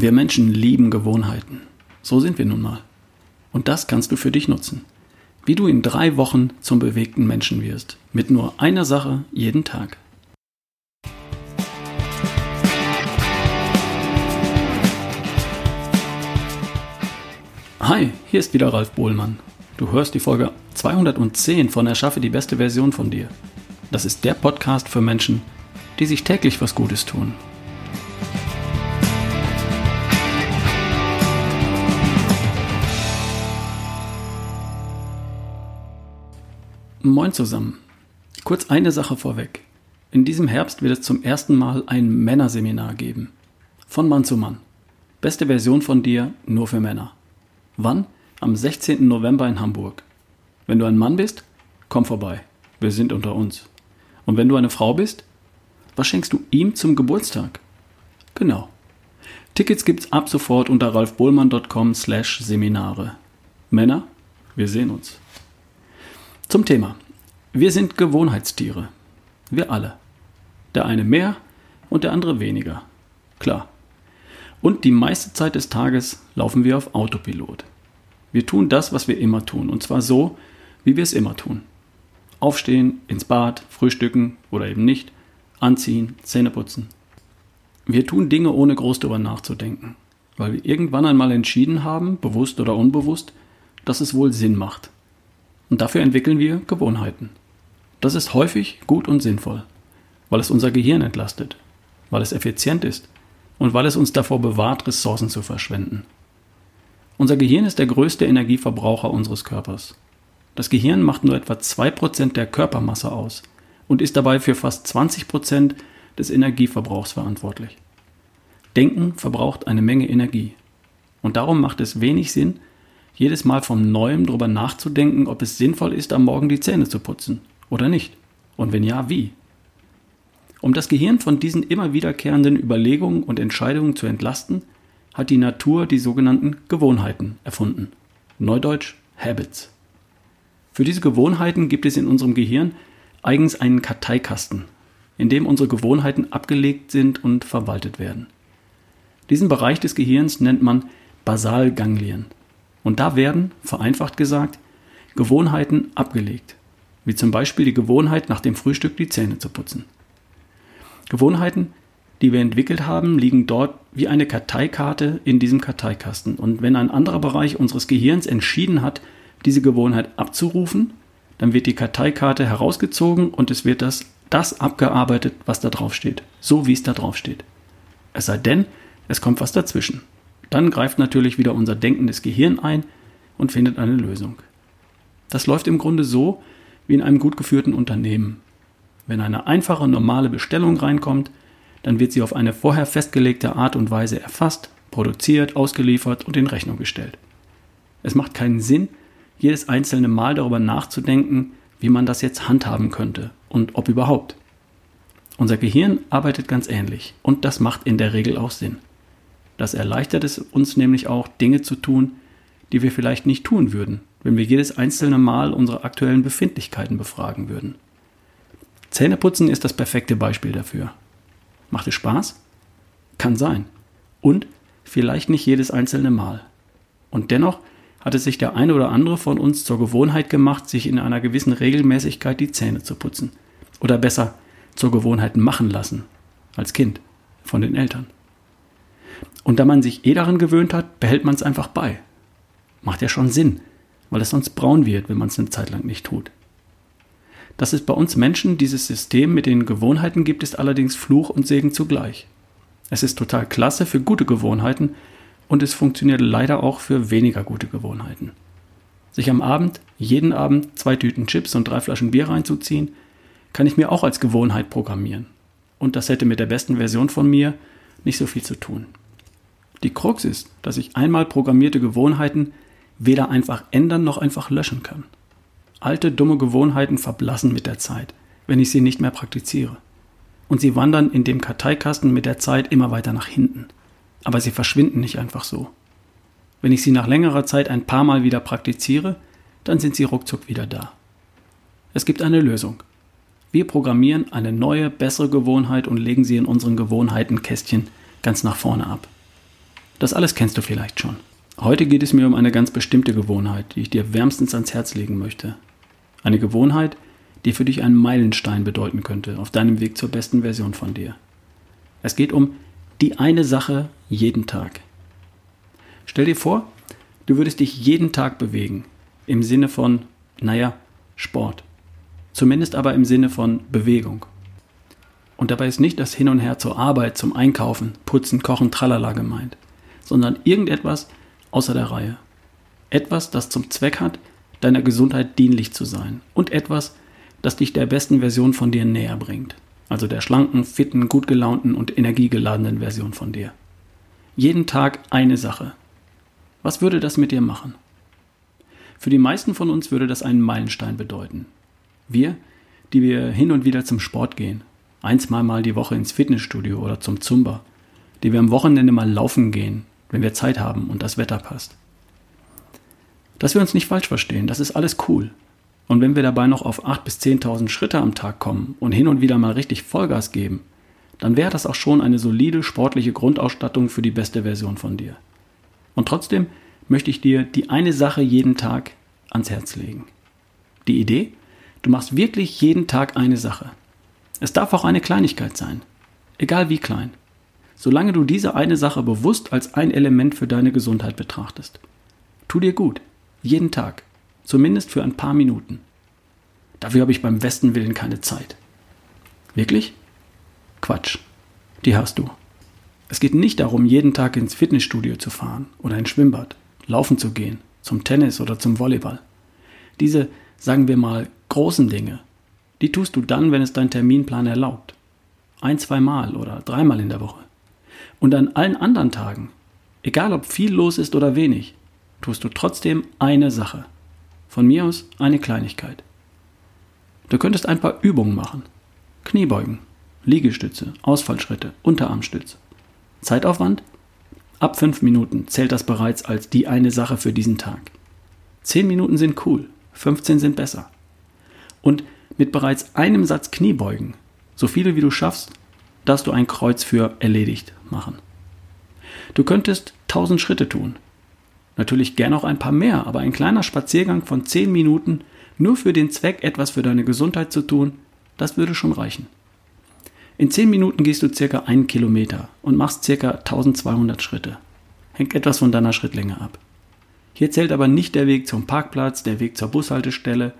Wir Menschen lieben Gewohnheiten. So sind wir nun mal. Und das kannst du für dich nutzen. Wie du in drei Wochen zum bewegten Menschen wirst. Mit nur einer Sache jeden Tag. Hi, hier ist wieder Ralf Bohlmann. Du hörst die Folge 210 von Erschaffe die beste Version von dir. Das ist der Podcast für Menschen, die sich täglich was Gutes tun. Moin zusammen. Kurz eine Sache vorweg. In diesem Herbst wird es zum ersten Mal ein Männerseminar geben. Von Mann zu Mann. Beste Version von dir nur für Männer. Wann? Am 16. November in Hamburg. Wenn du ein Mann bist, komm vorbei. Wir sind unter uns. Und wenn du eine Frau bist, was schenkst du ihm zum Geburtstag? Genau. Tickets gibt's ab sofort unter ralfbohlmann.com slash Seminare. Männer, wir sehen uns. Zum Thema. Wir sind Gewohnheitstiere. Wir alle. Der eine mehr und der andere weniger. Klar. Und die meiste Zeit des Tages laufen wir auf Autopilot. Wir tun das, was wir immer tun. Und zwar so, wie wir es immer tun. Aufstehen, ins Bad, frühstücken oder eben nicht, anziehen, Zähne putzen. Wir tun Dinge ohne groß darüber nachzudenken, weil wir irgendwann einmal entschieden haben, bewusst oder unbewusst, dass es wohl Sinn macht. Und dafür entwickeln wir Gewohnheiten. Das ist häufig gut und sinnvoll, weil es unser Gehirn entlastet, weil es effizient ist und weil es uns davor bewahrt, Ressourcen zu verschwenden. Unser Gehirn ist der größte Energieverbraucher unseres Körpers. Das Gehirn macht nur etwa 2% der Körpermasse aus und ist dabei für fast 20% des Energieverbrauchs verantwortlich. Denken verbraucht eine Menge Energie. Und darum macht es wenig Sinn, jedes Mal vom Neuem darüber nachzudenken, ob es sinnvoll ist, am Morgen die Zähne zu putzen oder nicht. Und wenn ja, wie. Um das Gehirn von diesen immer wiederkehrenden Überlegungen und Entscheidungen zu entlasten, hat die Natur die sogenannten Gewohnheiten erfunden. Neudeutsch Habits. Für diese Gewohnheiten gibt es in unserem Gehirn eigens einen Karteikasten, in dem unsere Gewohnheiten abgelegt sind und verwaltet werden. Diesen Bereich des Gehirns nennt man Basalganglien. Und da werden, vereinfacht gesagt, Gewohnheiten abgelegt, wie zum Beispiel die Gewohnheit, nach dem Frühstück die Zähne zu putzen. Gewohnheiten, die wir entwickelt haben, liegen dort wie eine Karteikarte in diesem Karteikasten. Und wenn ein anderer Bereich unseres Gehirns entschieden hat, diese Gewohnheit abzurufen, dann wird die Karteikarte herausgezogen und es wird das, das abgearbeitet, was da drauf steht. So wie es da drauf steht. Es sei denn, es kommt was dazwischen. Dann greift natürlich wieder unser denkendes Gehirn ein und findet eine Lösung. Das läuft im Grunde so wie in einem gut geführten Unternehmen. Wenn eine einfache, normale Bestellung reinkommt, dann wird sie auf eine vorher festgelegte Art und Weise erfasst, produziert, ausgeliefert und in Rechnung gestellt. Es macht keinen Sinn, jedes einzelne Mal darüber nachzudenken, wie man das jetzt handhaben könnte und ob überhaupt. Unser Gehirn arbeitet ganz ähnlich und das macht in der Regel auch Sinn. Das erleichtert es uns nämlich auch, Dinge zu tun, die wir vielleicht nicht tun würden, wenn wir jedes einzelne Mal unsere aktuellen Befindlichkeiten befragen würden. Zähneputzen ist das perfekte Beispiel dafür. Macht es Spaß? Kann sein. Und vielleicht nicht jedes einzelne Mal. Und dennoch hat es sich der eine oder andere von uns zur Gewohnheit gemacht, sich in einer gewissen Regelmäßigkeit die Zähne zu putzen. Oder besser, zur Gewohnheit machen lassen. Als Kind. Von den Eltern. Und da man sich eh daran gewöhnt hat, behält man es einfach bei. Macht ja schon Sinn, weil es sonst braun wird, wenn man es eine Zeit lang nicht tut. Dass es bei uns Menschen dieses System mit den Gewohnheiten gibt, ist allerdings Fluch und Segen zugleich. Es ist total klasse für gute Gewohnheiten und es funktioniert leider auch für weniger gute Gewohnheiten. Sich am Abend, jeden Abend zwei Tüten Chips und drei Flaschen Bier reinzuziehen, kann ich mir auch als Gewohnheit programmieren. Und das hätte mit der besten Version von mir nicht so viel zu tun. Die Krux ist, dass ich einmal programmierte Gewohnheiten weder einfach ändern noch einfach löschen kann. Alte, dumme Gewohnheiten verblassen mit der Zeit, wenn ich sie nicht mehr praktiziere. Und sie wandern in dem Karteikasten mit der Zeit immer weiter nach hinten. Aber sie verschwinden nicht einfach so. Wenn ich sie nach längerer Zeit ein paar Mal wieder praktiziere, dann sind sie ruckzuck wieder da. Es gibt eine Lösung. Wir programmieren eine neue, bessere Gewohnheit und legen sie in unseren Gewohnheitenkästchen ganz nach vorne ab. Das alles kennst du vielleicht schon. Heute geht es mir um eine ganz bestimmte Gewohnheit, die ich dir wärmstens ans Herz legen möchte. Eine Gewohnheit, die für dich einen Meilenstein bedeuten könnte auf deinem Weg zur besten Version von dir. Es geht um die eine Sache jeden Tag. Stell dir vor, du würdest dich jeden Tag bewegen. Im Sinne von, naja, Sport. Zumindest aber im Sinne von Bewegung. Und dabei ist nicht das Hin und Her zur Arbeit, zum Einkaufen, Putzen, Kochen, Tralala gemeint, sondern irgendetwas außer der Reihe. Etwas, das zum Zweck hat, deiner Gesundheit dienlich zu sein. Und etwas, das dich der besten Version von dir näher bringt. Also der schlanken, fitten, gut gelaunten und energiegeladenen Version von dir. Jeden Tag eine Sache. Was würde das mit dir machen? Für die meisten von uns würde das einen Meilenstein bedeuten. Wir, die wir hin und wieder zum Sport gehen, ein, zweimal die Woche ins Fitnessstudio oder zum Zumba, die wir am Wochenende mal laufen gehen, wenn wir Zeit haben und das Wetter passt. Dass wir uns nicht falsch verstehen, das ist alles cool. Und wenn wir dabei noch auf 8.000 bis 10.000 Schritte am Tag kommen und hin und wieder mal richtig Vollgas geben, dann wäre das auch schon eine solide sportliche Grundausstattung für die beste Version von dir. Und trotzdem möchte ich dir die eine Sache jeden Tag ans Herz legen. Die Idee? Du machst wirklich jeden Tag eine Sache. Es darf auch eine Kleinigkeit sein. Egal wie klein. Solange du diese eine Sache bewusst als ein Element für deine Gesundheit betrachtest. Tu dir gut. Jeden Tag. Zumindest für ein paar Minuten. Dafür habe ich beim besten Willen keine Zeit. Wirklich? Quatsch. Die hast du. Es geht nicht darum, jeden Tag ins Fitnessstudio zu fahren oder ins Schwimmbad, laufen zu gehen, zum Tennis oder zum Volleyball. Diese, sagen wir mal, großen Dinge, die tust du dann, wenn es dein Terminplan erlaubt. Ein, zweimal oder dreimal in der Woche. Und an allen anderen Tagen, egal ob viel los ist oder wenig, tust du trotzdem eine Sache. Von mir aus eine Kleinigkeit. Du könntest ein paar Übungen machen. Kniebeugen, Liegestütze, Ausfallschritte, Unterarmstütze. Zeitaufwand? Ab fünf Minuten zählt das bereits als die eine Sache für diesen Tag. Zehn Minuten sind cool, 15 sind besser. Und mit bereits einem Satz Kniebeugen, so viele wie du schaffst, darfst du ein Kreuz für erledigt machen. Du könntest 1000 Schritte tun, Natürlich gern auch ein paar mehr, aber ein kleiner Spaziergang von 10 Minuten nur für den Zweck, etwas für deine Gesundheit zu tun, das würde schon reichen. In 10 Minuten gehst du circa einen Kilometer und machst circa 1200 Schritte. Hängt etwas von deiner Schrittlänge ab. Hier zählt aber nicht der Weg zum Parkplatz, der Weg zur Bushaltestelle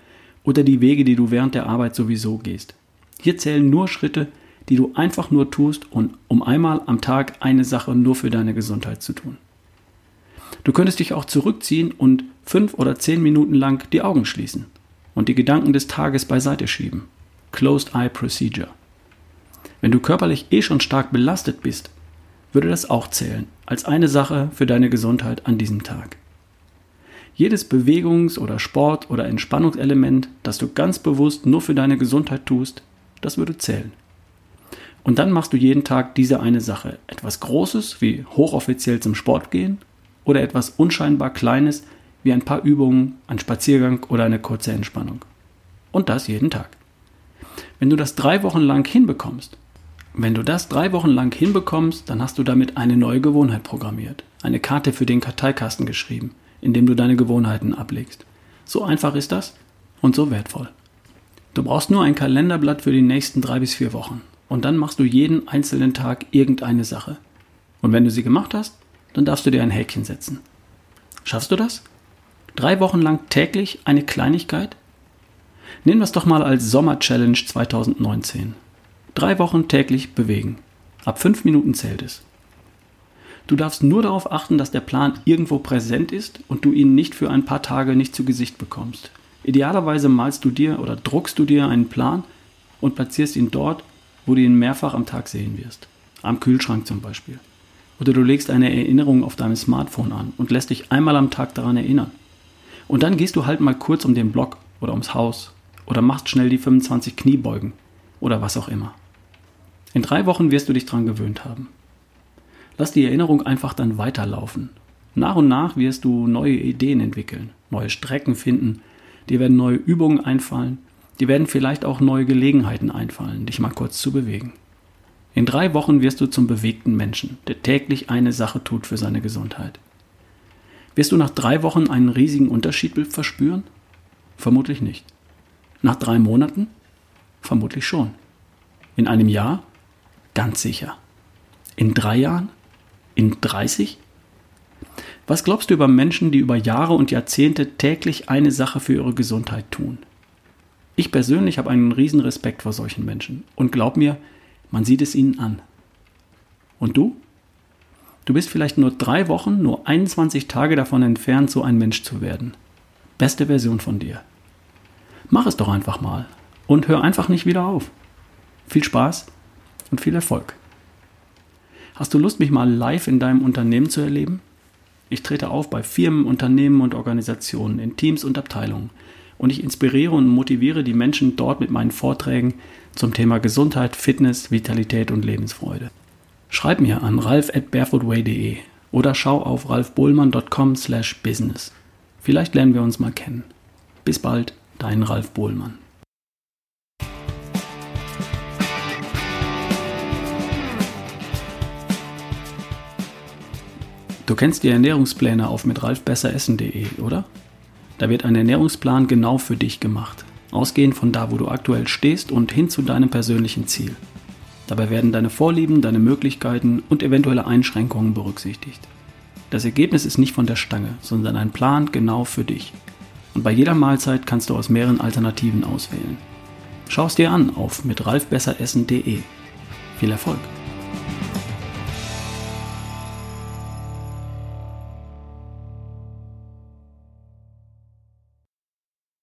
oder die Wege, die du während der Arbeit sowieso gehst. Hier zählen nur Schritte, die du einfach nur tust, um einmal am Tag eine Sache nur für deine Gesundheit zu tun. Du könntest dich auch zurückziehen und fünf oder zehn Minuten lang die Augen schließen und die Gedanken des Tages beiseite schieben. Closed Eye Procedure. Wenn du körperlich eh schon stark belastet bist, würde das auch zählen, als eine Sache für deine Gesundheit an diesem Tag. Jedes Bewegungs- oder Sport- oder Entspannungselement, das du ganz bewusst nur für deine Gesundheit tust, das würde zählen. Und dann machst du jeden Tag diese eine Sache. Etwas Großes, wie hochoffiziell zum Sport gehen, oder etwas unscheinbar Kleines wie ein paar Übungen, ein Spaziergang oder eine kurze Entspannung. Und das jeden Tag. Wenn du das drei Wochen lang hinbekommst, wenn du das drei Wochen lang hinbekommst, dann hast du damit eine neue Gewohnheit programmiert, eine Karte für den Karteikasten geschrieben, in dem du deine Gewohnheiten ablegst. So einfach ist das und so wertvoll. Du brauchst nur ein Kalenderblatt für die nächsten drei bis vier Wochen und dann machst du jeden einzelnen Tag irgendeine Sache. Und wenn du sie gemacht hast, dann darfst du dir ein Häkchen setzen. Schaffst du das? Drei Wochen lang täglich eine Kleinigkeit? Nehmen wir es doch mal als Sommer-Challenge 2019. Drei Wochen täglich bewegen. Ab fünf Minuten zählt es. Du darfst nur darauf achten, dass der Plan irgendwo präsent ist und du ihn nicht für ein paar Tage nicht zu Gesicht bekommst. Idealerweise malst du dir oder druckst du dir einen Plan und platzierst ihn dort, wo du ihn mehrfach am Tag sehen wirst. Am Kühlschrank zum Beispiel. Oder du legst eine Erinnerung auf deinem Smartphone an und lässt dich einmal am Tag daran erinnern. Und dann gehst du halt mal kurz um den Block oder ums Haus oder machst schnell die 25 Kniebeugen oder was auch immer. In drei Wochen wirst du dich dran gewöhnt haben. Lass die Erinnerung einfach dann weiterlaufen. Nach und nach wirst du neue Ideen entwickeln, neue Strecken finden, dir werden neue Übungen einfallen, dir werden vielleicht auch neue Gelegenheiten einfallen, dich mal kurz zu bewegen. In drei Wochen wirst du zum bewegten Menschen, der täglich eine Sache tut für seine Gesundheit. Wirst du nach drei Wochen einen riesigen Unterschied verspüren? Vermutlich nicht. Nach drei Monaten? Vermutlich schon. In einem Jahr? Ganz sicher. In drei Jahren? In 30? Was glaubst du über Menschen, die über Jahre und Jahrzehnte täglich eine Sache für ihre Gesundheit tun? Ich persönlich habe einen riesen Respekt vor solchen Menschen und glaub mir, man sieht es ihnen an. Und du? Du bist vielleicht nur drei Wochen, nur 21 Tage davon entfernt, so ein Mensch zu werden. Beste Version von dir. Mach es doch einfach mal und hör einfach nicht wieder auf. Viel Spaß und viel Erfolg. Hast du Lust, mich mal live in deinem Unternehmen zu erleben? Ich trete auf bei Firmen, Unternehmen und Organisationen, in Teams und Abteilungen und ich inspiriere und motiviere die Menschen dort mit meinen Vorträgen zum Thema Gesundheit, Fitness, Vitalität und Lebensfreude. Schreib mir an ralf at barefootway.de oder schau auf ralfbohlmann.com/business. Vielleicht lernen wir uns mal kennen. Bis bald, dein Ralf Bohlmann. Du kennst die Ernährungspläne auf mit ralfbesseressen.de, oder? Da wird ein Ernährungsplan genau für dich gemacht, ausgehend von da, wo du aktuell stehst und hin zu deinem persönlichen Ziel. Dabei werden deine Vorlieben, deine Möglichkeiten und eventuelle Einschränkungen berücksichtigt. Das Ergebnis ist nicht von der Stange, sondern ein Plan genau für dich. Und bei jeder Mahlzeit kannst du aus mehreren Alternativen auswählen. Schau es dir an auf mit ralfbesseressen.de. Viel Erfolg!